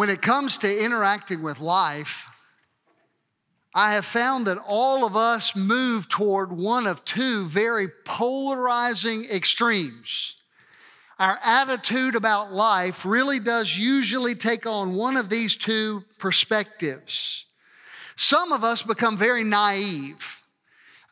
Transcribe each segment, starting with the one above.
When it comes to interacting with life, I have found that all of us move toward one of two very polarizing extremes. Our attitude about life really does usually take on one of these two perspectives. Some of us become very naive.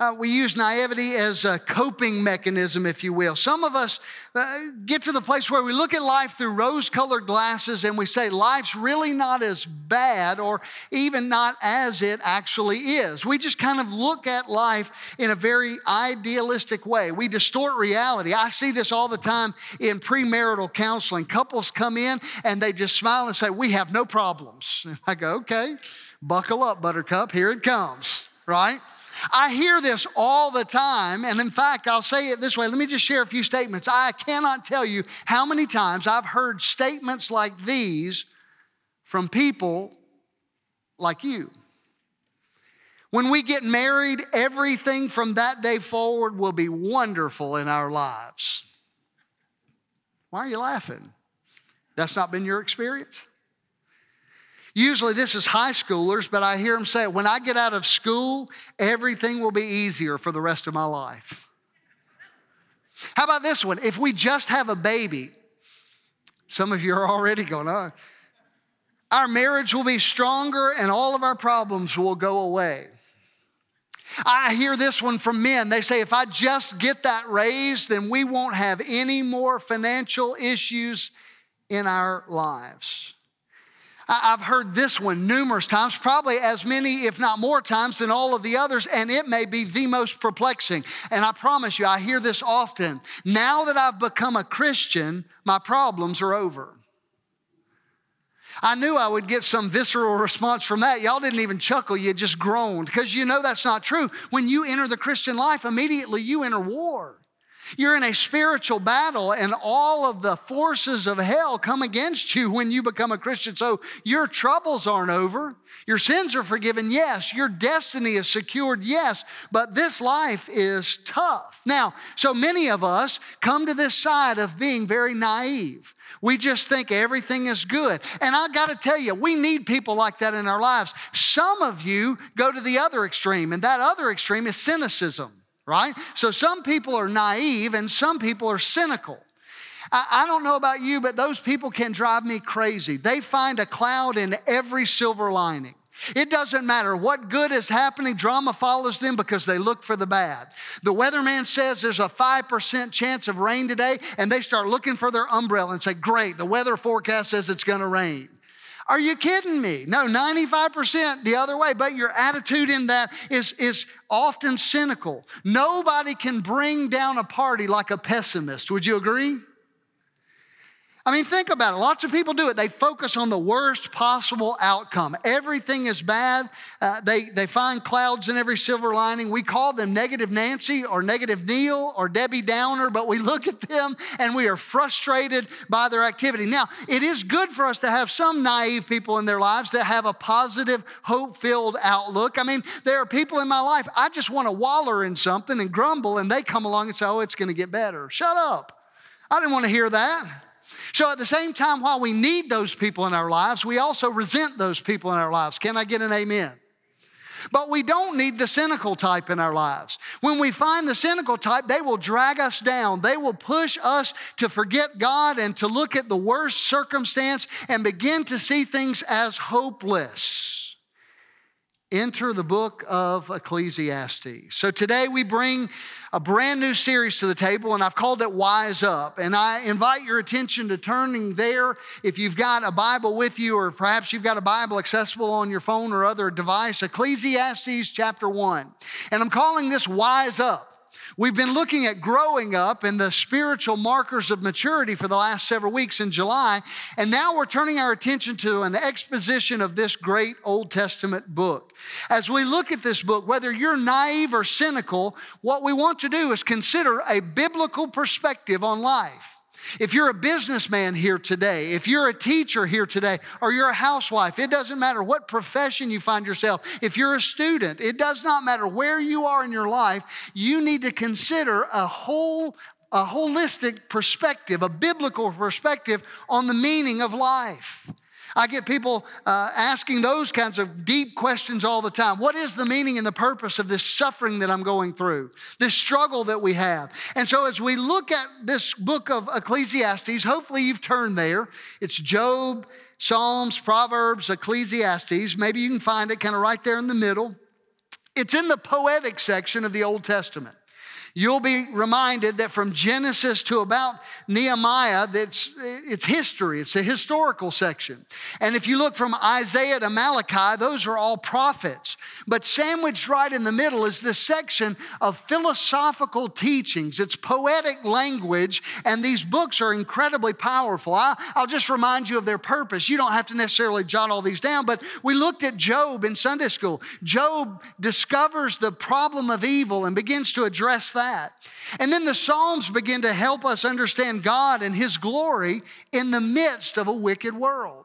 Uh, we use naivety as a coping mechanism, if you will. Some of us uh, get to the place where we look at life through rose colored glasses and we say life's really not as bad or even not as it actually is. We just kind of look at life in a very idealistic way. We distort reality. I see this all the time in premarital counseling. Couples come in and they just smile and say, We have no problems. And I go, Okay, buckle up, buttercup, here it comes, right? I hear this all the time. And in fact, I'll say it this way. Let me just share a few statements. I cannot tell you how many times I've heard statements like these from people like you. When we get married, everything from that day forward will be wonderful in our lives. Why are you laughing? That's not been your experience? Usually, this is high schoolers, but I hear them say, when I get out of school, everything will be easier for the rest of my life. How about this one? If we just have a baby, some of you are already going, on. Our marriage will be stronger and all of our problems will go away. I hear this one from men. They say, if I just get that raise, then we won't have any more financial issues in our lives. I've heard this one numerous times, probably as many, if not more times than all of the others, and it may be the most perplexing. And I promise you, I hear this often. Now that I've become a Christian, my problems are over. I knew I would get some visceral response from that. Y'all didn't even chuckle, you just groaned because you know that's not true. When you enter the Christian life, immediately you enter war. You're in a spiritual battle, and all of the forces of hell come against you when you become a Christian. So your troubles aren't over. Your sins are forgiven, yes. Your destiny is secured, yes. But this life is tough. Now, so many of us come to this side of being very naive. We just think everything is good. And I got to tell you, we need people like that in our lives. Some of you go to the other extreme, and that other extreme is cynicism right? So some people are naive and some people are cynical. I, don't know about you, but those people can drive me crazy. They find a cloud in every silver lining. It doesn't matter what good is happening, drama follows them because they look for the bad. The weatherman says there's a 5% chance of rain today, and they start looking for their umbrella and say, Great, the weather forecast says it's gonna rain. Are you kidding me? No, 95% the other way, but your attitude in that is, is often cynical. Nobody can bring down a party like a pessimist. Would you agree? I mean, think about it. Lots of people do it. They focus on the worst possible outcome. Everything is bad. Uh, they, they find clouds in every silver lining. We call them negative Nancy or negative Neil or Debbie Downer, but we look at them and we are frustrated by their activity. Now, it is good for us to have some naive people in their lives that have a positive, hope filled outlook. I mean, there are people in my life, I just want to waller in something and grumble, and they come along and say, oh, it's going to get better. Shut up. I didn't want to hear that. So, at the same time, while we need those people in our lives, we also resent those people in our lives. Can I get an amen? But we don't need the cynical type in our lives. When we find the cynical type, they will drag us down. They will push us to forget God and to look at the worst circumstance and begin to see things as hopeless enter the book of Ecclesiastes. So today we bring a brand new series to the table, and I've called it Wise Up. And I invite your attention to turning there if you've got a Bible with you, or perhaps you've got a Bible accessible on your phone or other device. Ecclesiastes chapter 1. And I'm calling this Wise Up. We've been looking at growing up and the spiritual markers of maturity for the last several weeks in July, and now we're turning our attention to an exposition of this great Old Testament book. As we look at this book, whether you're naive or cynical, what we want to do is consider a biblical perspective on life. If you're a businessman here today, if you're a teacher here today, or you're a housewife, it doesn't matter what profession you find yourself. If you're a student, it does not matter where you are in your life, you need to consider a whole a holistic perspective, a biblical perspective on the meaning of life. I get people uh, asking those kinds of deep questions all the time. What is the meaning and the purpose of this suffering that I'm going through, this struggle that we have? And so, as we look at this book of Ecclesiastes, hopefully you've turned there. It's Job, Psalms, Proverbs, Ecclesiastes. Maybe you can find it kind of right there in the middle. It's in the poetic section of the Old Testament. You'll be reminded that from Genesis to about Nehemiah, that's it's history. It's a historical section. And if you look from Isaiah to Malachi, those are all prophets. But sandwiched right in the middle is this section of philosophical teachings. It's poetic language, and these books are incredibly powerful. I, I'll just remind you of their purpose. You don't have to necessarily jot all these down, but we looked at Job in Sunday school. Job discovers the problem of evil and begins to address that that. And then the Psalms begin to help us understand God and His glory in the midst of a wicked world.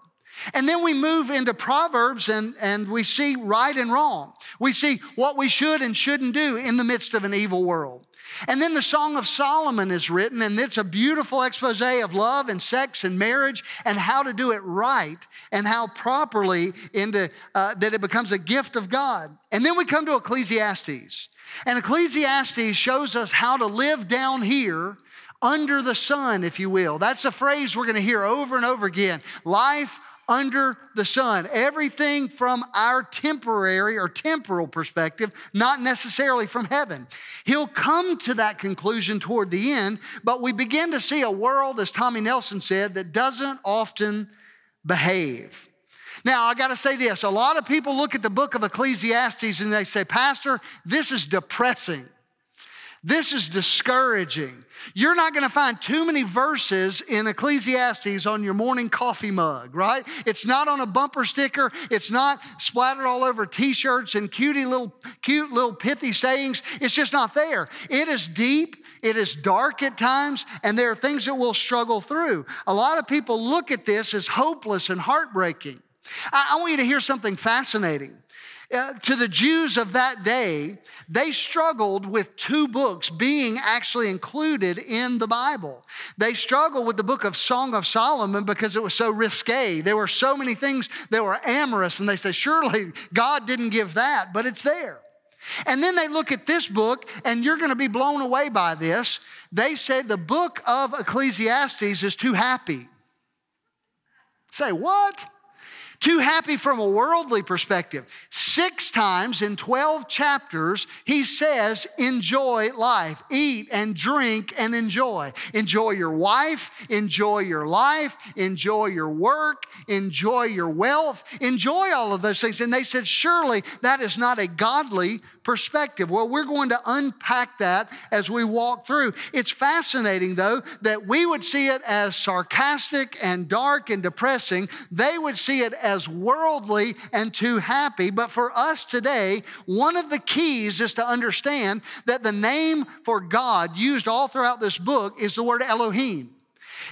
And then we move into Proverbs and, and we see right and wrong. We see what we should and shouldn't do in the midst of an evil world. And then the Song of Solomon is written, and it's a beautiful expose of love and sex and marriage and how to do it right and how properly into uh, that it becomes a gift of God. And then we come to Ecclesiastes. And Ecclesiastes shows us how to live down here under the sun, if you will. That's a phrase we're going to hear over and over again. Life under the sun. Everything from our temporary or temporal perspective, not necessarily from heaven. He'll come to that conclusion toward the end, but we begin to see a world, as Tommy Nelson said, that doesn't often behave. Now, I got to say this a lot of people look at the book of Ecclesiastes and they say, Pastor, this is depressing. This is discouraging. You're not going to find too many verses in Ecclesiastes on your morning coffee mug, right? It's not on a bumper sticker. It's not splattered all over t-shirts and cutie little, cute little pithy sayings. It's just not there. It is deep. It is dark at times, and there are things that we'll struggle through. A lot of people look at this as hopeless and heartbreaking. I, I want you to hear something fascinating. Uh, to the Jews of that day, they struggled with two books being actually included in the Bible. They struggled with the book of Song of Solomon because it was so risque. There were so many things that were amorous, and they say, surely God didn't give that, but it's there. And then they look at this book, and you're going to be blown away by this. They say the book of Ecclesiastes is too happy. Say, what? Too happy from a worldly perspective. Six times in 12 chapters, he says, enjoy life, eat and drink and enjoy. Enjoy your wife, enjoy your life, enjoy your work, enjoy your wealth, enjoy all of those things. And they said, surely that is not a godly perspective. Well, we're going to unpack that as we walk through. It's fascinating, though, that we would see it as sarcastic and dark and depressing. They would see it as worldly and too happy. But for us today, one of the keys is to understand that the name for God used all throughout this book is the word Elohim.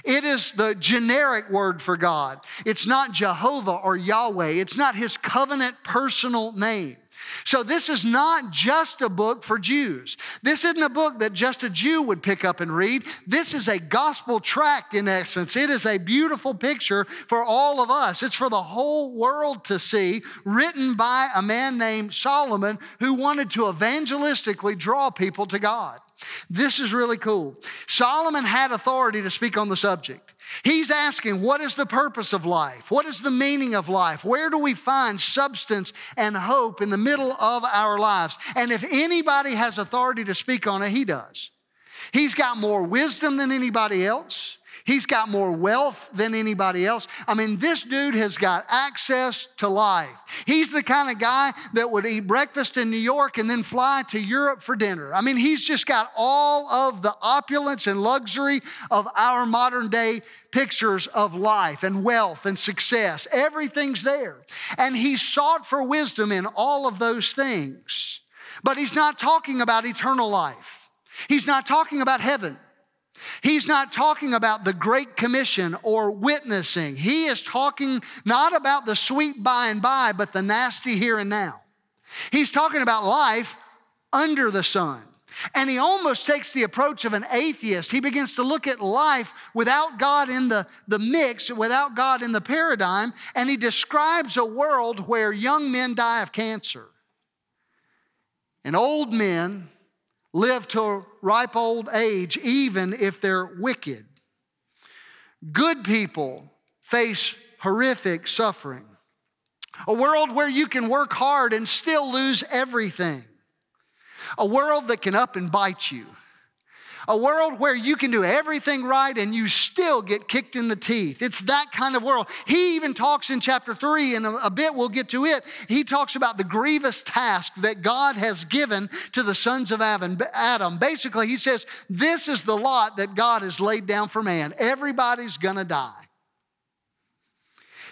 It is the generic word for God. It's not Jehovah or Yahweh. It's not his covenant personal name. So, this is not just a book for Jews. This isn't a book that just a Jew would pick up and read. This is a gospel tract in essence. It is a beautiful picture for all of us. It's for the whole world to see, written by a man named Solomon who wanted to evangelistically draw people to God. This is really cool. Solomon had authority to speak on the subject. He's asking, what is the purpose of life? What is the meaning of life? Where do we find substance and hope in the middle of our lives? And if anybody has authority to speak on it, he does. He's got more wisdom than anybody else. He's got more wealth than anybody else. I mean, this dude has got access to life. He's the kind of guy that would eat breakfast in New York and then fly to Europe for dinner. I mean, he's just got all of the opulence and luxury of our modern day pictures of life and wealth and success. Everything's there. And he sought for wisdom in all of those things. But he's not talking about eternal life, he's not talking about heaven. He's not talking about the Great Commission or witnessing. He is talking not about the sweet by and by, but the nasty here and now. He's talking about life under the sun. And he almost takes the approach of an atheist. He begins to look at life without God in the, the mix, without God in the paradigm, and he describes a world where young men die of cancer and old men live to ripe old age, even if they're wicked. Good people face horrific suffering. A world where you can work hard and still lose everything. A world that can up and bite you. A world where you can do everything right and you still get kicked in the teeth. It's that kind of world. He even talks in chapter three, and a, bit we'll get to it. He talks about the grievous task that God has given to the sons of Adam. Basically, he says, This is the lot that God has laid down for man. Everybody's gonna die.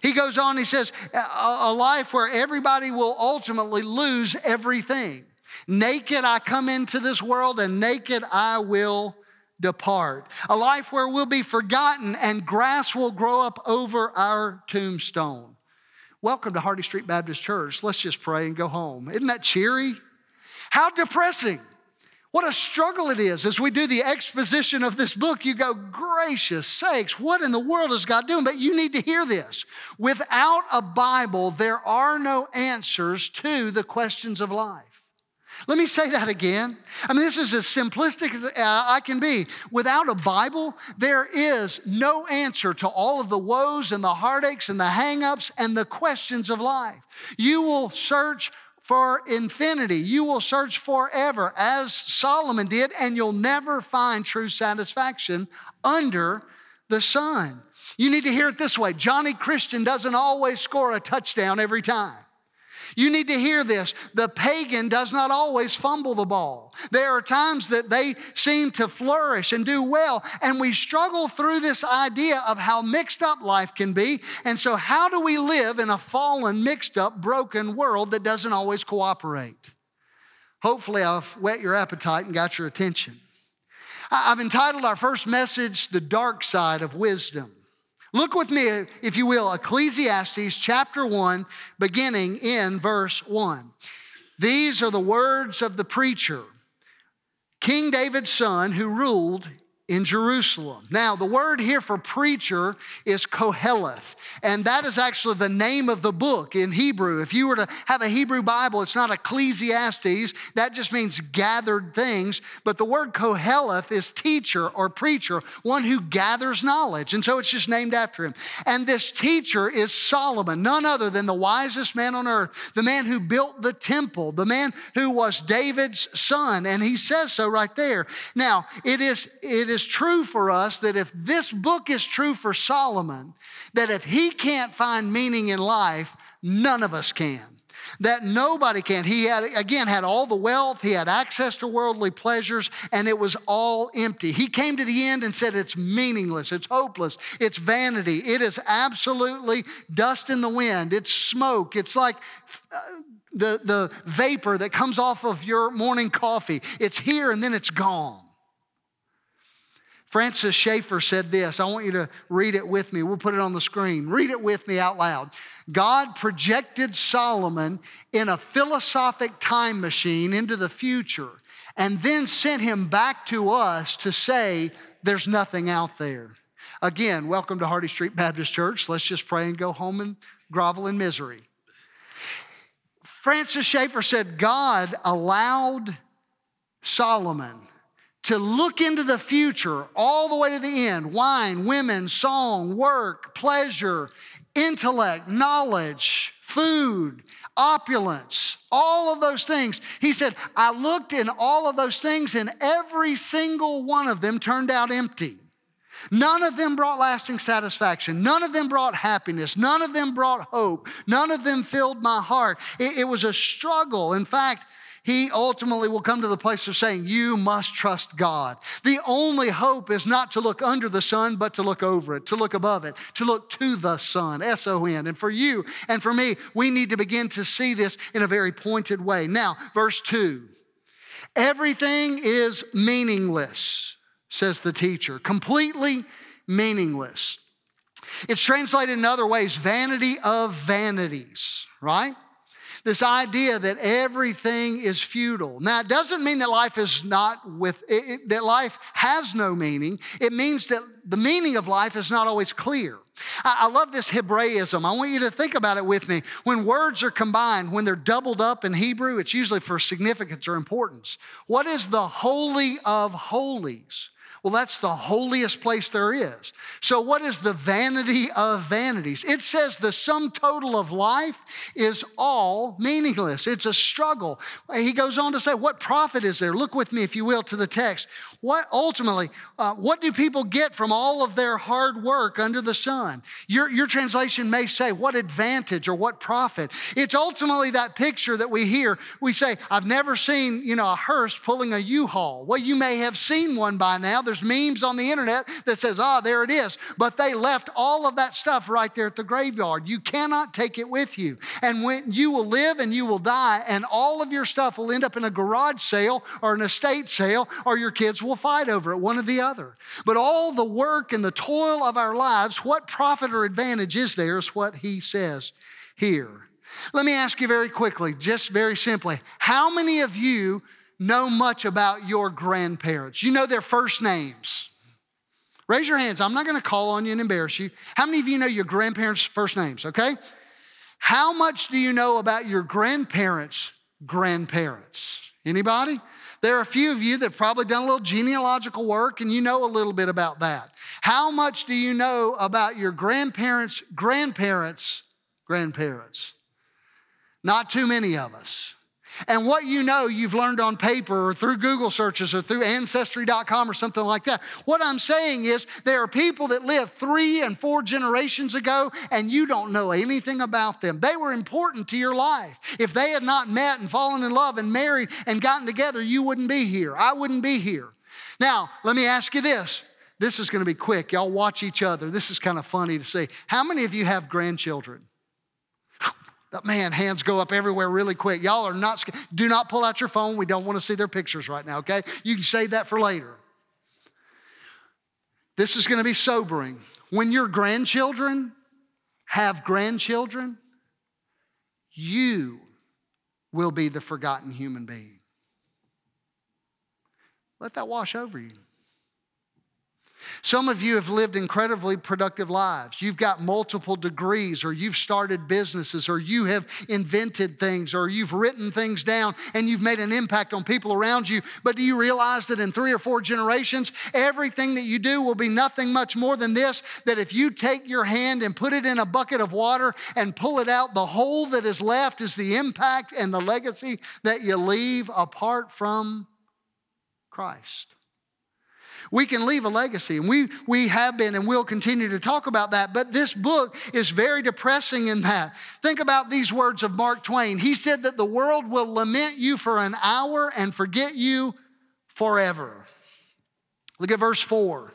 He goes on, he says, a life where everybody will ultimately lose everything. Naked I come into this world, and naked I will depart. A life where we'll be forgotten and grass will grow up over our tombstone. Welcome to Hardy Street Baptist Church. Let's just pray and go home. Isn't that cheery? How depressing. What a struggle it is as we do the exposition of this book. You go, gracious sakes, what in the world is God doing? But you need to hear this. Without a Bible, there are no answers to the questions of life. Let me say that again. I mean, this is as simplistic as I can be. Without a Bible, there is no answer to all of the woes and the heartaches and the hangups and the questions of life. You will search for infinity. You will search forever, as Solomon did, and you'll never find true satisfaction under the sun. You need to hear it this way Johnny Christian doesn't always score a touchdown every time. You need to hear this. The pagan does not always fumble the ball. There are times that they seem to flourish and do well, and we struggle through this idea of how mixed up life can be. And so, how do we live in a fallen, mixed up, broken world that doesn't always cooperate? Hopefully, I've whet your appetite and got your attention. I've entitled our first message, The Dark Side of Wisdom. Look with me, if you will, Ecclesiastes chapter 1, beginning in verse 1. These are the words of the preacher, King David's son, who ruled in Jerusalem. Now, the word here for preacher is Koheleth, and that is actually the name of the book in Hebrew. If you were to have a Hebrew Bible, it's not Ecclesiastes, that just means gathered things, but the word Koheleth is teacher or preacher, one who gathers knowledge, and so it's just named after him. And this teacher is Solomon, none other than the wisest man on earth, the man who built the temple, the man who was David's son, and he says so right there. Now, it is it is is true for us that if this book is true for Solomon, that if he can't find meaning in life, none of us can. That nobody can. He had, again, had all the wealth, he had access to worldly pleasures, and it was all empty. He came to the end and said, It's meaningless, it's hopeless, it's vanity, it is absolutely dust in the wind, it's smoke, it's like uh, the, the vapor that comes off of your morning coffee. It's here and then it's gone. Francis Schaeffer said this. I want you to read it with me. We'll put it on the screen. Read it with me out loud. God projected Solomon in a philosophic time machine into the future and then sent him back to us to say, There's nothing out there. Again, welcome to Hardy Street Baptist Church. Let's just pray and go home and grovel in misery. Francis Schaeffer said, God allowed Solomon to look into the future all the way to the end wine, women, song, work, pleasure, intellect, knowledge, food, opulence, all of those things. He said, I looked in all of those things, and every single one of them turned out empty. None of them brought lasting satisfaction. None of them brought happiness. None of them brought hope. None of them filled my heart. It, it was a struggle. In fact, he ultimately will come to the place of saying, You must trust God. The only hope is not to look under the sun, but to look over it, to look above it, to look to the sun, S O N. And for you and for me, we need to begin to see this in a very pointed way. Now, verse 2 everything is meaningless, says the teacher, completely meaningless. It's translated in other ways vanity of vanities, right? This idea that everything is futile. Now, it doesn't mean that life is not with, it, it, that life has no meaning. It means that the meaning of life is not always clear. I, I love this Hebraism. I want you to think about it with me. When words are combined, when they're doubled up in Hebrew, it's usually for significance or importance. What is the Holy of Holies? Well, that's the holiest place there is. So, what is the vanity of vanities? It says the sum total of life is all meaningless. It's a struggle. He goes on to say, What profit is there? Look with me, if you will, to the text. What ultimately, uh, what do people get from all of their hard work under the sun? Your, your translation may say, What advantage or what profit? It's ultimately that picture that we hear. We say, I've never seen, you know, a hearse pulling a U-Haul. Well, you may have seen one by now. There's memes on the internet that says, Ah, there it is. But they left all of that stuff right there at the graveyard. You cannot take it with you. And when you will live and you will die, and all of your stuff will end up in a garage sale or an estate sale, or your kids will will fight over it, one or the other. But all the work and the toil of our lives, what profit or advantage is there, is what he says here. Let me ask you very quickly, just very simply, how many of you know much about your grandparents? You know their first names. Raise your hands. I'm not going to call on you and embarrass you. How many of you know your grandparents' first names, okay? How much do you know about your grandparents' grandparents? Anybody? There are a few of you that have probably done a little genealogical work and you know a little bit about that. How much do you know about your grandparents' grandparents' grandparents? Not too many of us. And what you know, you've learned on paper or through Google searches or through Ancestry.com or something like that. What I'm saying is, there are people that lived three and four generations ago, and you don't know anything about them. They were important to your life. If they had not met and fallen in love and married and gotten together, you wouldn't be here. I wouldn't be here. Now, let me ask you this. This is going to be quick. Y'all watch each other. This is kind of funny to see. How many of you have grandchildren? Man, hands go up everywhere really quick. Y'all are not, do not pull out your phone. We don't want to see their pictures right now, okay? You can save that for later. This is going to be sobering. When your grandchildren have grandchildren, you will be the forgotten human being. Let that wash over you. Some of you have lived incredibly productive lives. You've got multiple degrees, or you've started businesses, or you have invented things, or you've written things down and you've made an impact on people around you. But do you realize that in three or four generations, everything that you do will be nothing much more than this? That if you take your hand and put it in a bucket of water and pull it out, the hole that is left is the impact and the legacy that you leave apart from Christ. We can leave a legacy, and we, we have been and will continue to talk about that. But this book is very depressing in that. Think about these words of Mark Twain. He said that the world will lament you for an hour and forget you forever. Look at verse 4.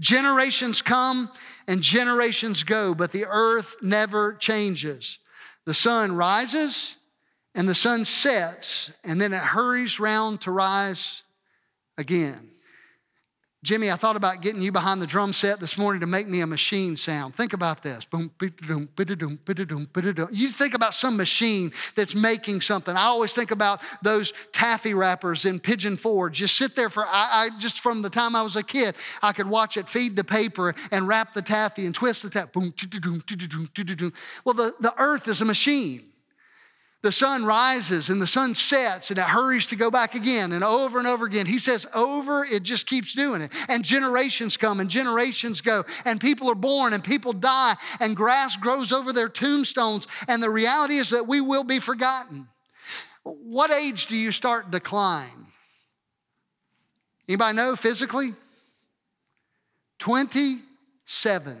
Generations come and generations go, but the earth never changes. The sun rises and the sun sets, and then it hurries round to rise again. Jimmy, I thought about getting you behind the drum set this morning to make me a machine sound. Think about this. Boom, You think about some machine that's making something. I always think about those taffy wrappers in Pigeon Forge. Just sit there for, I, I just from the time I was a kid, I could watch it feed the paper and wrap the taffy and twist the taffy. Boom, well, the, the earth is a machine the sun rises and the sun sets and it hurries to go back again and over and over again. He says, over, it just keeps doing it. And generations come and generations go, and people are born and people die, and grass grows over their tombstones. And the reality is that we will be forgotten. What age do you start decline? Anybody know physically? 27.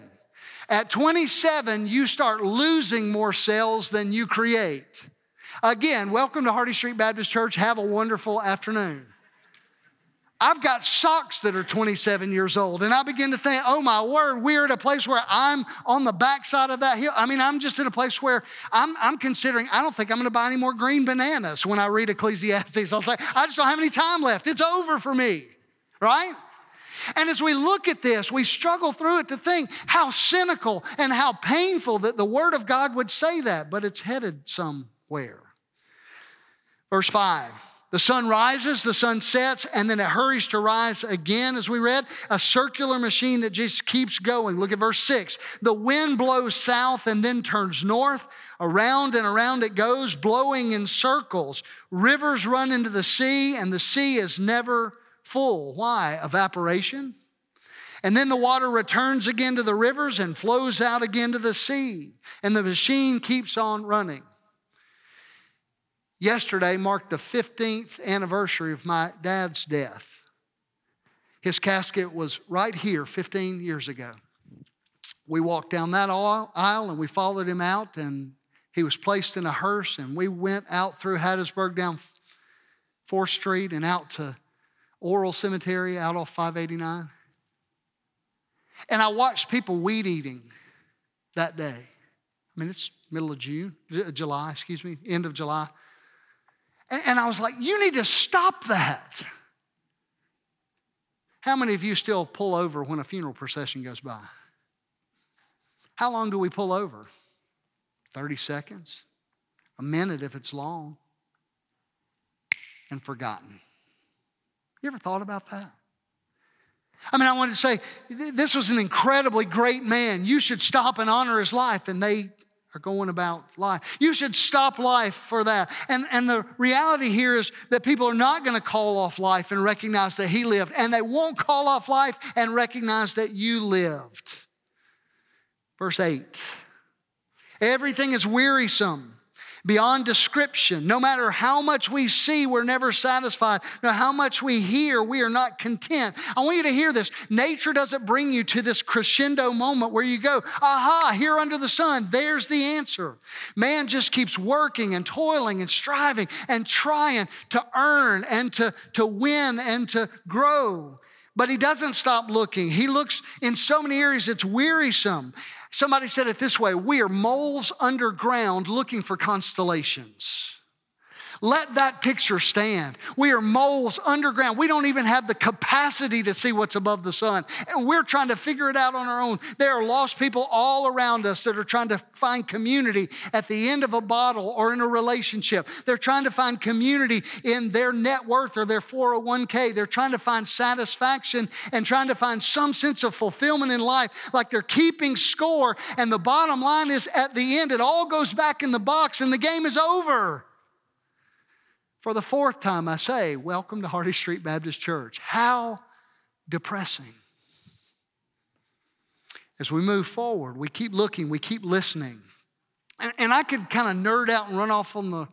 At 27, you start losing more cells than you create. Again, welcome to Hardy Street Baptist Church. Have a wonderful afternoon. I've got socks that are 27 years old, and I begin to think, oh my word, we're at a place where I'm on the backside of that hill. I mean, I'm just in a place where I'm, I'm considering, I don't think I'm gonna buy any more green bananas when I read Ecclesiastes. I'll say, I just don't have any time left. It's over for me, right? And as we look at this, we struggle through it to think how cynical and how painful that the Word of God would say that, but it's headed some Where? Verse 5 the sun rises, the sun sets, and then it hurries to rise again, as we read. A circular machine that just keeps going. Look at verse 6. The wind blows south and then turns north. Around and around it goes, blowing in circles. Rivers run into the sea, and the sea is never full. Why? Evaporation. And then the water returns again to the rivers and flows out again to the sea. And the machine keeps on running. Yesterday marked the 15th anniversary of my dad's death. His casket was right here 15 years ago. We walked down that aisle and we followed him out, and he was placed in a hearse, and we went out through Hattiesburg down 4th Street and out to Oral Cemetery out off 589. And I watched people weed eating that day. I mean, it's middle of June, July, excuse me, end of July. And I was like, you need to stop that. How many of you still pull over when a funeral procession goes by? How long do we pull over? 30 seconds? A minute if it's long? And forgotten. You ever thought about that? I mean, I wanted to say, this was an incredibly great man. You should stop and honor his life. And they are going about life. You should stop life for that. And, and the reality here is that people are not going to call off life and recognize that he lived, and they won't call off life and recognize that you lived. Verse 8 Everything is wearisome beyond description. No matter how much we see, we're never satisfied. No how much we hear, we are not content. I want you to hear this. Nature doesn't bring you to this crescendo moment where you go, aha, here under the sun, there's the answer. Man just keeps working and toiling and striving and trying to earn and to, to win and to grow. But he doesn't stop looking. He looks in so many areas, it's wearisome. Somebody said it this way we are moles underground looking for constellations. Let that picture stand. We are moles underground. We don't even have the capacity to see what's above the sun. And we're trying to figure it out on our own. There are lost people all around us that are trying to find community at the end of a bottle or in a relationship. They're trying to find community in their net worth or their 401k. They're trying to find satisfaction and trying to find some sense of fulfillment in life, like they're keeping score. And the bottom line is at the end, it all goes back in the box and the game is over. For the fourth time, I say, Welcome to Hardy Street Baptist Church. How depressing. As we move forward, we keep looking, we keep listening. And, and I could kind of nerd out and run off on the,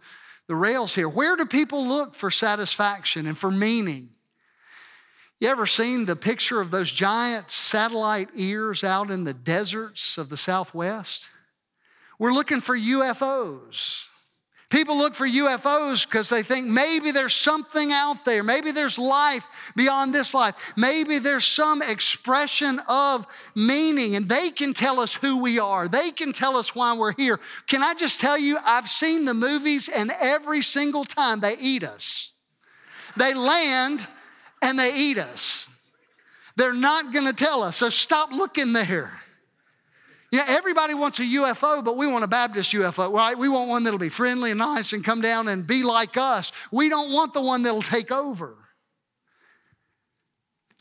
the rails here. Where do people look for satisfaction and for meaning? You ever seen the picture of those giant satellite ears out in the deserts of the Southwest? We're looking for UFOs. People look for UFOs because they think maybe there's something out there. Maybe there's life beyond this life. Maybe there's some expression of meaning and they can tell us who we are. They can tell us why we're here. Can I just tell you, I've seen the movies and every single time they eat us. They land and they eat us. They're not going to tell us. So stop looking there. Know, everybody wants a UFO, but we want a Baptist UFO, right? We want one that'll be friendly and nice and come down and be like us. We don't want the one that'll take over.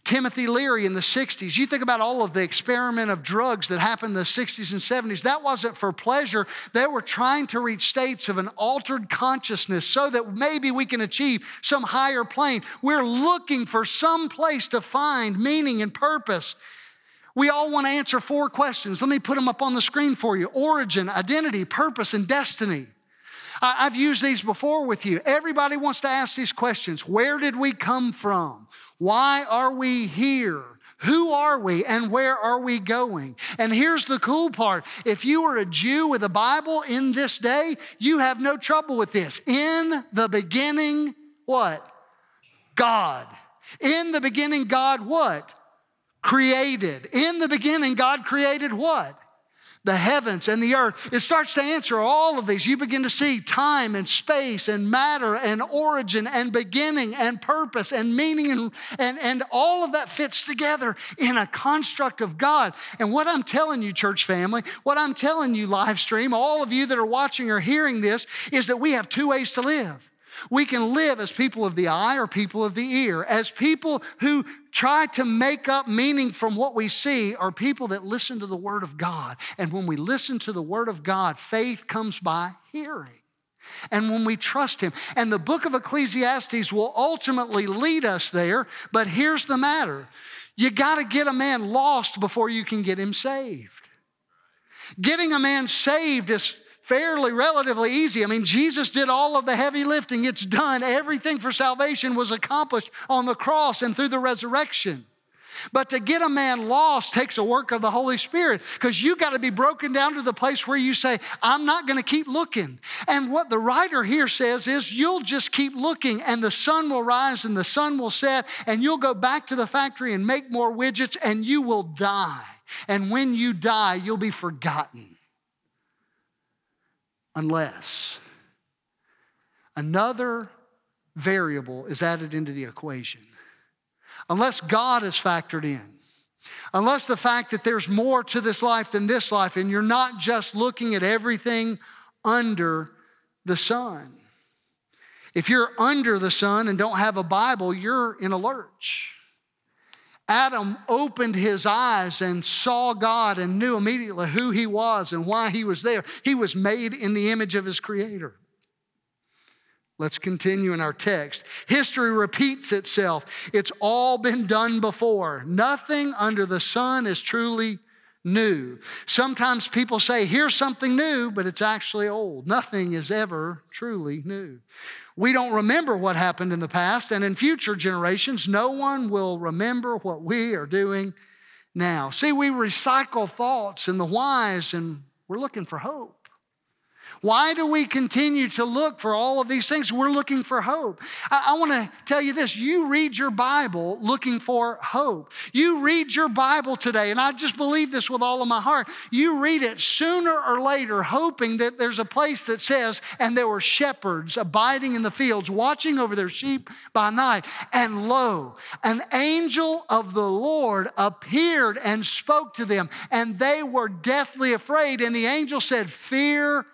Timothy Leary in the 60s. You think about all of the experiment of drugs that happened in the 60s and 70s. That wasn't for pleasure. They were trying to reach states of an altered consciousness so that maybe we can achieve some higher plane. We're looking for some place to find meaning and purpose. We all want to answer four questions. Let me put them up on the screen for you origin, identity, purpose, and destiny. I've used these before with you. Everybody wants to ask these questions Where did we come from? Why are we here? Who are we and where are we going? And here's the cool part if you are a Jew with a Bible in this day, you have no trouble with this. In the beginning, what? God. In the beginning, God what? Created. In the beginning, God created what? the heavens and the earth. It starts to answer all of these. You begin to see time and space and matter and origin and beginning and purpose and meaning and, and, and all of that fits together in a construct of God. And what I'm telling you, church family, what I'm telling you, live stream, all of you that are watching or hearing this, is that we have two ways to live. We can live as people of the eye or people of the ear, as people who try to make up meaning from what we see, or people that listen to the Word of God. And when we listen to the Word of God, faith comes by hearing. And when we trust Him, and the book of Ecclesiastes will ultimately lead us there, but here's the matter you got to get a man lost before you can get him saved. Getting a man saved is fairly relatively easy. I mean, Jesus did all of the heavy lifting. It's done. Everything for salvation was accomplished on the cross and through the resurrection. But to get a man lost takes a work of the Holy Spirit because you got to be broken down to the place where you say, I'm not going to keep looking. And what the writer here says is, you'll just keep looking and the sun will rise and the sun will set and you'll go back to the factory and make more widgets and you will die. And when you die, you'll be forgotten unless another variable is added into the equation. Unless God is factored in. Unless the fact that there's more to this life than this life, and you're not just looking at everything under the sun. If you're under the sun and don't have a Bible, you're in a lurch. Adam opened his eyes and saw God and knew immediately who he was and why he was there. He was made in the image of his creator. Let's continue in our text. History repeats itself. It's all been done before. Nothing under the sun is truly new. Sometimes people say, here's something new, but it's actually old. Nothing is ever truly new. We don't remember what happened in the past, and in future generations, no one will remember what we are doing now. See, we recycle thoughts and the whys, and we're looking for hope. Why do we continue to look for all of these things? We're looking for hope. I, I want to tell you this you read your Bible looking for hope. You read your Bible today, and I just believe this with all of my heart. You read it sooner or later, hoping that there's a place that says, and there were shepherds abiding in the fields, watching over their sheep by night. And lo, an angel of the Lord appeared and spoke to them, and they were deathly afraid. And the angel said, Fear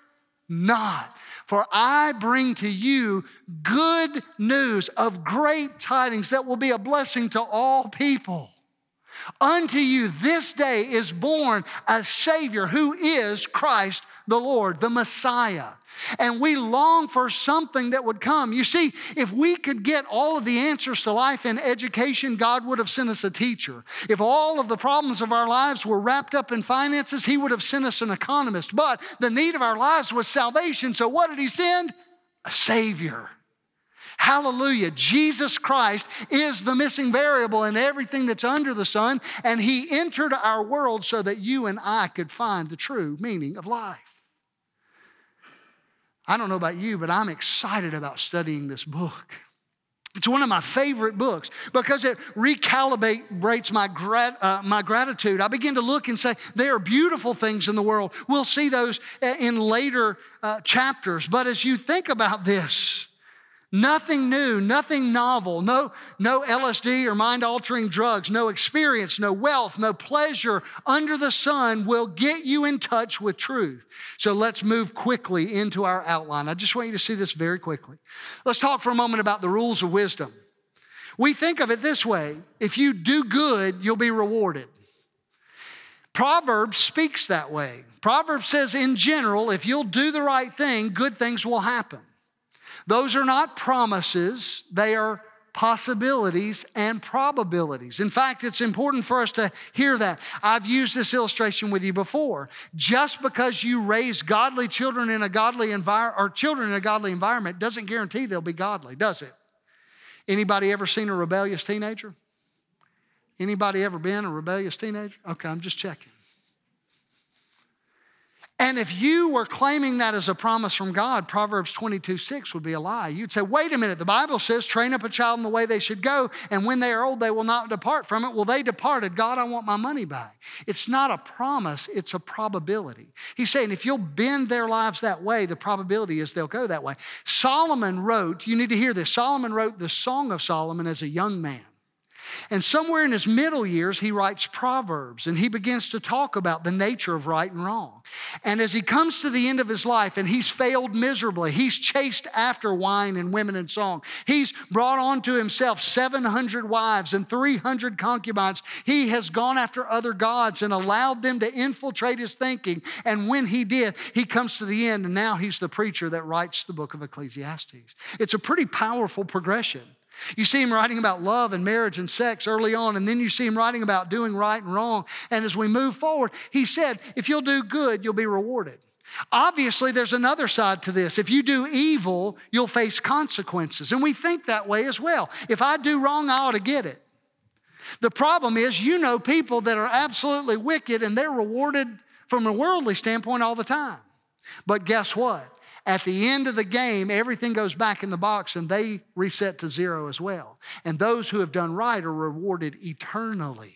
not. For I bring to you good news of great tidings that will be a blessing to all people. Unto you this day is born a Savior who is Christ the Lord, the Messiah and we long for something that would come. You see, if we could get all of the answers to life in education, God would have sent us a teacher. If all of the problems of our lives were wrapped up in finances, He would have sent us an economist. But the need of our lives was salvation. So what did He send? A Savior. Hallelujah. Jesus Christ is the missing variable in everything that's under the sun, and He entered our world so that you and I could find the true meaning of life. I don't know about you, but I'm excited about studying this book. It's one of my favorite books because it recalibrates my, grat, uh, my gratitude. I begin to look and say, there are beautiful things in the world. We'll see those uh, in later uh, chapters. But as you think about this, Nothing new, nothing novel, no, no LSD or mind altering drugs, no experience, no wealth, no pleasure under the sun will get you in touch with truth. So let's move quickly into our outline. I just want you to see this very quickly. Let's talk for a moment about the rules of wisdom. We think of it this way if you do good, you'll be rewarded. Proverbs speaks that way. Proverbs says, in general, if you'll do the right thing, good things will happen. Those are not promises, they are possibilities and probabilities. In fact, it's important for us to hear that. I've used this illustration with you before. Just because you raise godly children in a godly environment or children in a godly environment doesn't guarantee they'll be godly, does it? Anybody ever seen a rebellious teenager? Anybody ever been a rebellious teenager? Okay, I'm just checking. And if you were claiming that as a promise from God, Proverbs 22 6 would be a lie. You'd say, wait a minute, the Bible says, train up a child in the way they should go, and when they are old, they will not depart from it. Well, they departed. God, I want my money back. It's not a promise, it's a probability. He's saying, if you'll bend their lives that way, the probability is they'll go that way. Solomon wrote, you need to hear this, Solomon wrote the Song of Solomon as a young man. And somewhere in his middle years, he writes Proverbs and he begins to talk about the nature of right and wrong. And as he comes to the end of his life and he's failed miserably, he's chased after wine and women and song. He's brought onto himself 700 wives and 300 concubines. He has gone after other gods and allowed them to infiltrate his thinking. And when he did, he comes to the end and now he's the preacher that writes the book of Ecclesiastes. It's a pretty powerful progression. You see him writing about love and marriage and sex early on, and then you see him writing about doing right and wrong. And as we move forward, he said, if you'll do good, you'll be rewarded. Obviously, there's another side to this. If you do evil, you'll face consequences. And we think that way as well. If I do wrong, I ought to get it. The problem is, you know people that are absolutely wicked and they're rewarded from a worldly standpoint all the time. But guess what? At the end of the game, everything goes back in the box and they reset to zero as well. And those who have done right are rewarded eternally.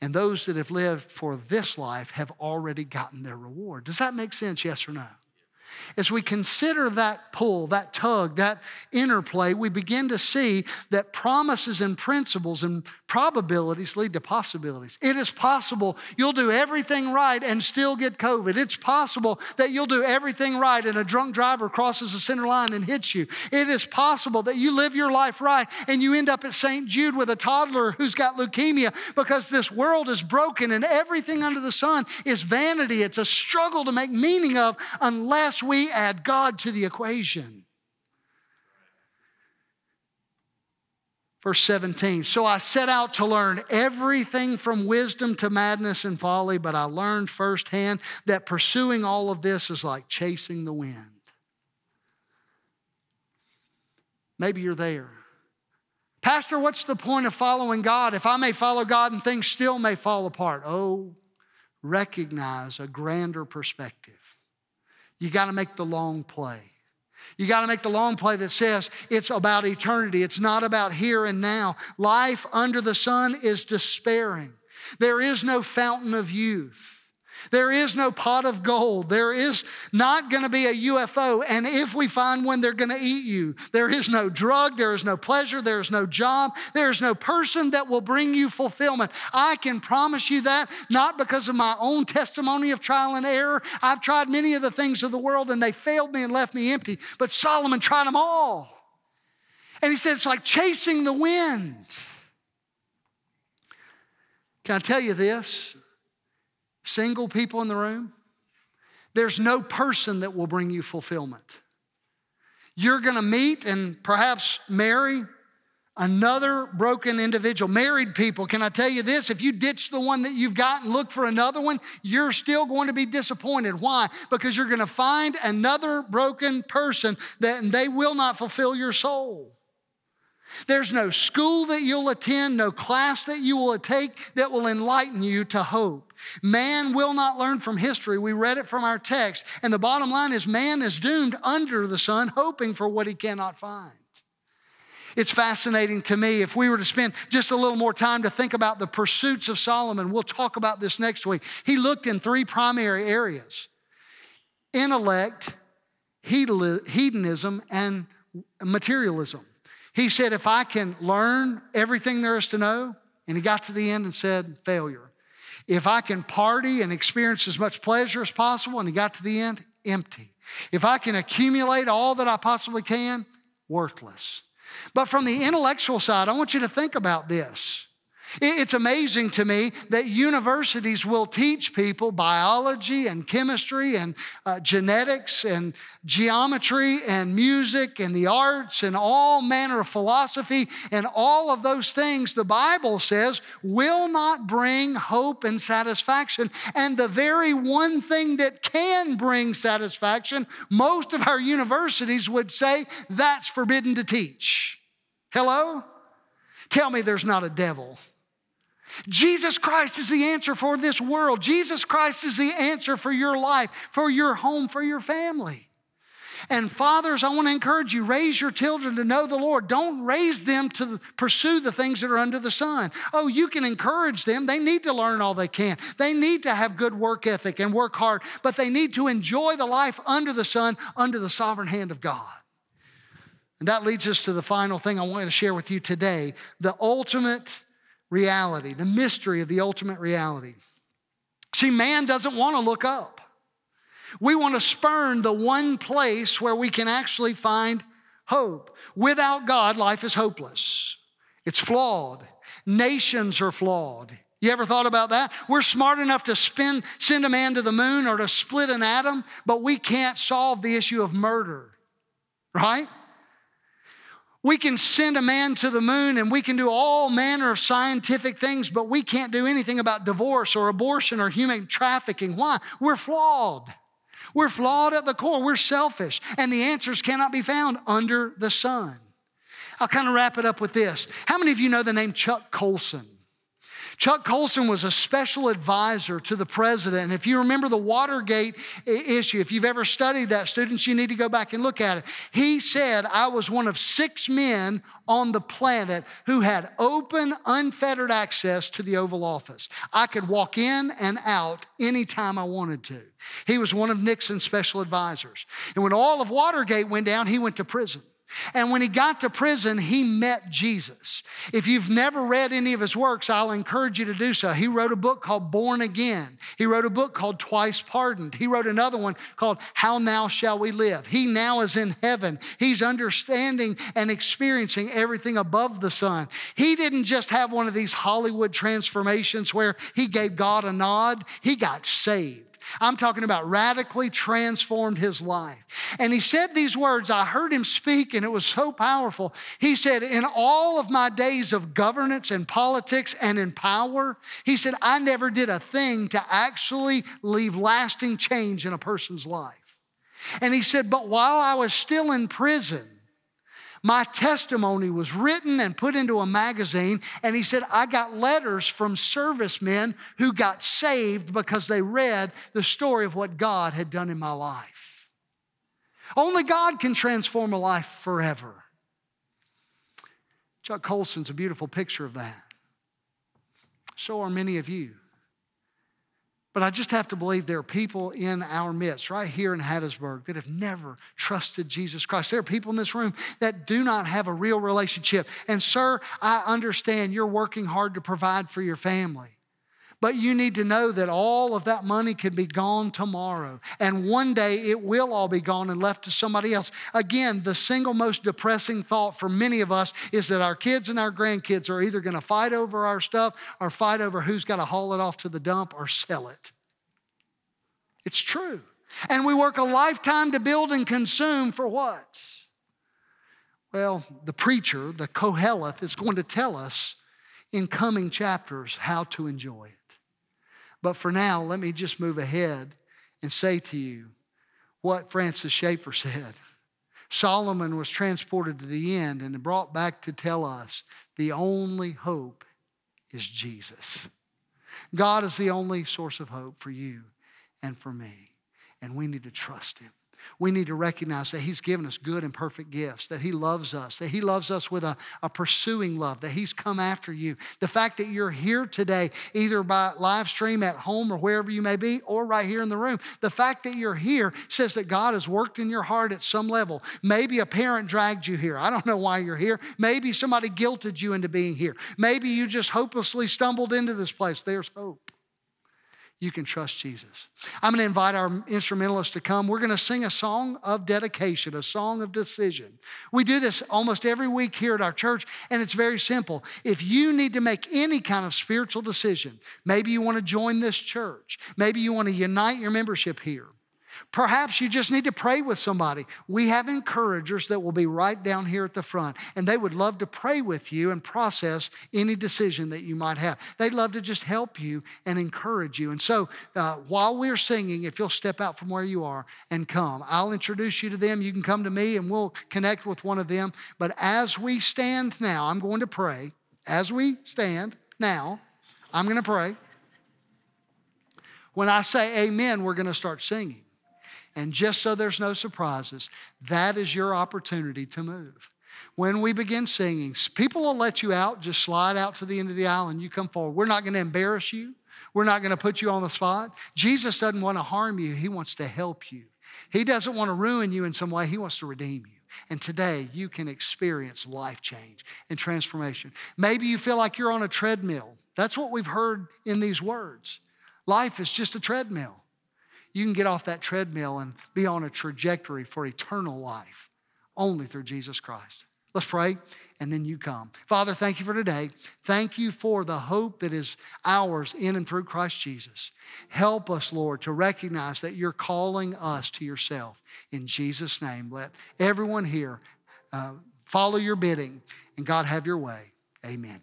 And those that have lived for this life have already gotten their reward. Does that make sense, yes or no? As we consider that pull, that tug, that interplay, we begin to see that promises and principles and probabilities lead to possibilities. It is possible you'll do everything right and still get COVID. It's possible that you'll do everything right and a drunk driver crosses the center line and hits you. It is possible that you live your life right and you end up at St. Jude with a toddler who's got leukemia because this world is broken and everything under the sun is vanity. It's a struggle to make meaning of unless we add God to the equation. Verse 17, so I set out to learn everything from wisdom to madness and folly, but I learned firsthand that pursuing all of this is like chasing the wind. Maybe you're there. Pastor, what's the point of following God? If I may follow God and things still may fall apart. Oh, recognize a grander perspective. You got to make the long play. You got to make the long play that says it's about eternity. It's not about here and now. Life under the sun is despairing. There is no fountain of youth. There is no pot of gold. There is not going to be a UFO. And if we find one, they're going to eat you. There is no drug. There is no pleasure. There is no job. There is no person that will bring you fulfillment. I can promise you that, not because of my own testimony of trial and error. I've tried many of the things of the world and they failed me and left me empty. But Solomon tried them all. And he said, it's like chasing the wind. Can I tell you this? Single people in the room, there's no person that will bring you fulfillment. You're to meet and perhaps marry another broken individual. Married people, can I tell you this? If you ditch the one that you've got and look for another one, you're still going to be disappointed. Why? Because you're going to find another broken person that and they will not fulfill your soul. There's no school that you'll attend, no class that you will take that will enlighten you to hope. Man will not learn from history. We read it from our text. And the bottom line is man is doomed under the sun, hoping for what he cannot find. It's fascinating to me. If we were to spend just a little more time to think about the pursuits of Solomon, we'll talk about this next week. He looked in three primary areas intellect, hedonism, and materialism. He said, If I can learn everything there is to know, and he got to the end and said, Failure. If I can party and experience as much pleasure as possible, and he got to the end, empty. If I can accumulate all that I possibly can, worthless. But from the intellectual side, I want you to think about this. It's amazing to me that universities will teach people biology and chemistry and uh, genetics and geometry and music and the arts and all manner of philosophy and all of those things, the Bible says, will not bring hope and satisfaction. And the very one thing that can bring satisfaction, most of our universities would say that's forbidden to teach. Hello? Tell me there's not a devil. Jesus Christ is the answer for this world. Jesus Christ is the answer for your life, for your home, for your family. And fathers, I want to encourage you raise your children to know the Lord. Don't raise them to pursue the things that are under the sun. Oh, you can encourage them. They need to learn all they can. They need to have good work ethic and work hard, but they need to enjoy the life under the sun, under the sovereign hand of God. And that leads us to the final thing I want to share with you today the ultimate reality, the mystery of the ultimate reality. See, man doesn't want to look up. We want to spurn the one place where we can actually find hope. Without God, life is hopeless. It's flawed. Nations are flawed. You ever thought about that? We're smart enough to spin, send a man to the moon or to split an atom, but we can't solve the issue of murder, right? We can send a man to the moon and we can do all manner of scientific things, but we can't do anything about divorce or abortion or human trafficking. Why? We're flawed. We're flawed at the core. We're selfish. And the answers cannot be found under the sun. I'll kind of wrap it up with this. How many of you know the name Chuck Colson? Chuck Colson was a special advisor to the president. And if you remember the Watergate issue, if you've ever studied that, students, you need to go back and look at it. He said, I was one of six men on the planet who had open, unfettered access to the Oval Office. I could walk in and out anytime I wanted to. He was one of Nixon's special advisors. And when all of Watergate went down, he went to prison. And when he got to prison, he met Jesus. If you've never read any of his works, I'll encourage you to do so. He wrote a book called Born Again. He wrote a book called Twice Pardoned. He wrote another one called How Now Shall We Live. He now is in heaven. He's understanding and experiencing everything above the sun. He didn't just have one of these Hollywood transformations where he gave God a nod, he got saved. I'm talking about radically transformed his life. And he said these words, I heard him speak, and it was so powerful. He said, In all of my days of governance and politics and in power, he said, I never did a thing to actually leave lasting change in a person's life. And he said, But while I was still in prison, my testimony was written and put into a magazine, and he said, I got letters from servicemen who got saved because they read the story of what God had done in my life. Only God can transform a life forever. Chuck Colson's a beautiful picture of that. So are many of you. But I just have to believe there are people in our midst, right here in Hattiesburg, that have never trusted Jesus Christ. There are people in this room that do not have a real relationship. And, sir, I understand you're working hard to provide for your family. But you need to know that all of that money can be gone tomorrow. And one day it will all be gone and left to somebody else. Again, the single most depressing thought for many of us is that our kids and our grandkids are either going to fight over our stuff or fight over who's got to haul it off to the dump or sell it. It's true. And we work a lifetime to build and consume for what? Well, the preacher, the Koheleth, is going to tell us in coming chapters how to enjoy it. But for now, let me just move ahead and say to you what Francis Schaeffer said. Solomon was transported to the end and brought back to tell us the only hope is Jesus. God is the only source of hope for you and for me, and we need to trust Him we need to recognize that He's given us good and perfect gifts, that He loves us, that He loves us with a, a pursuing love, that He's come after you. The fact that you're here today, either by live stream at home or wherever you may be, or right here in the room, the fact that you're here says that God has worked in your heart at some level. Maybe a parent dragged you here. I don't know why you're here. Maybe somebody guilted you into being here. Maybe you just hopelessly stumbled into this place. There's hope you can trust Jesus. I'm going to invite our instrumentalists to come. We're going to sing a song of dedication, a song of decision. We do this almost every week here at our church, and it's very simple. If you need to make any kind of spiritual decision, maybe you want to join this church, maybe you want to unite your membership here, Perhaps you just need to pray with somebody. We have encouragers that will be right down here at the front, and they would love to pray with you and process any decision that you might have. They'd love to just help you and encourage you. And so, uh, while we're singing, if you'll step out from where you are and come, I'll introduce you to them. You can come to me, and we'll connect with one of them. But as we stand now, I'm going to pray. As we stand now, I'm going to pray. When I say amen, we're going to start singing. And just so there's no surprises, that is your opportunity to move. When we begin singing, people will let you out, just slide out to the end of the aisle and you come forward. We're not going to embarrass you. We're not going to put you on the spot. Jesus doesn't want to harm you, He wants to help you. He doesn't want to ruin you in some way, He wants to redeem you. And today you can experience life change and transformation. Maybe you feel like you're on a treadmill. That's what we've heard in these words. Life is just a treadmill. You can get off that treadmill and be on a trajectory for eternal life only through Jesus Christ. Let's pray and then you come. Father, thank you for today. Thank you for the hope that is ours in and through Christ Jesus. Help us, Lord, to recognize that you're calling us to yourself. In Jesus' name, let everyone here uh, follow your bidding and God have your way. Amen.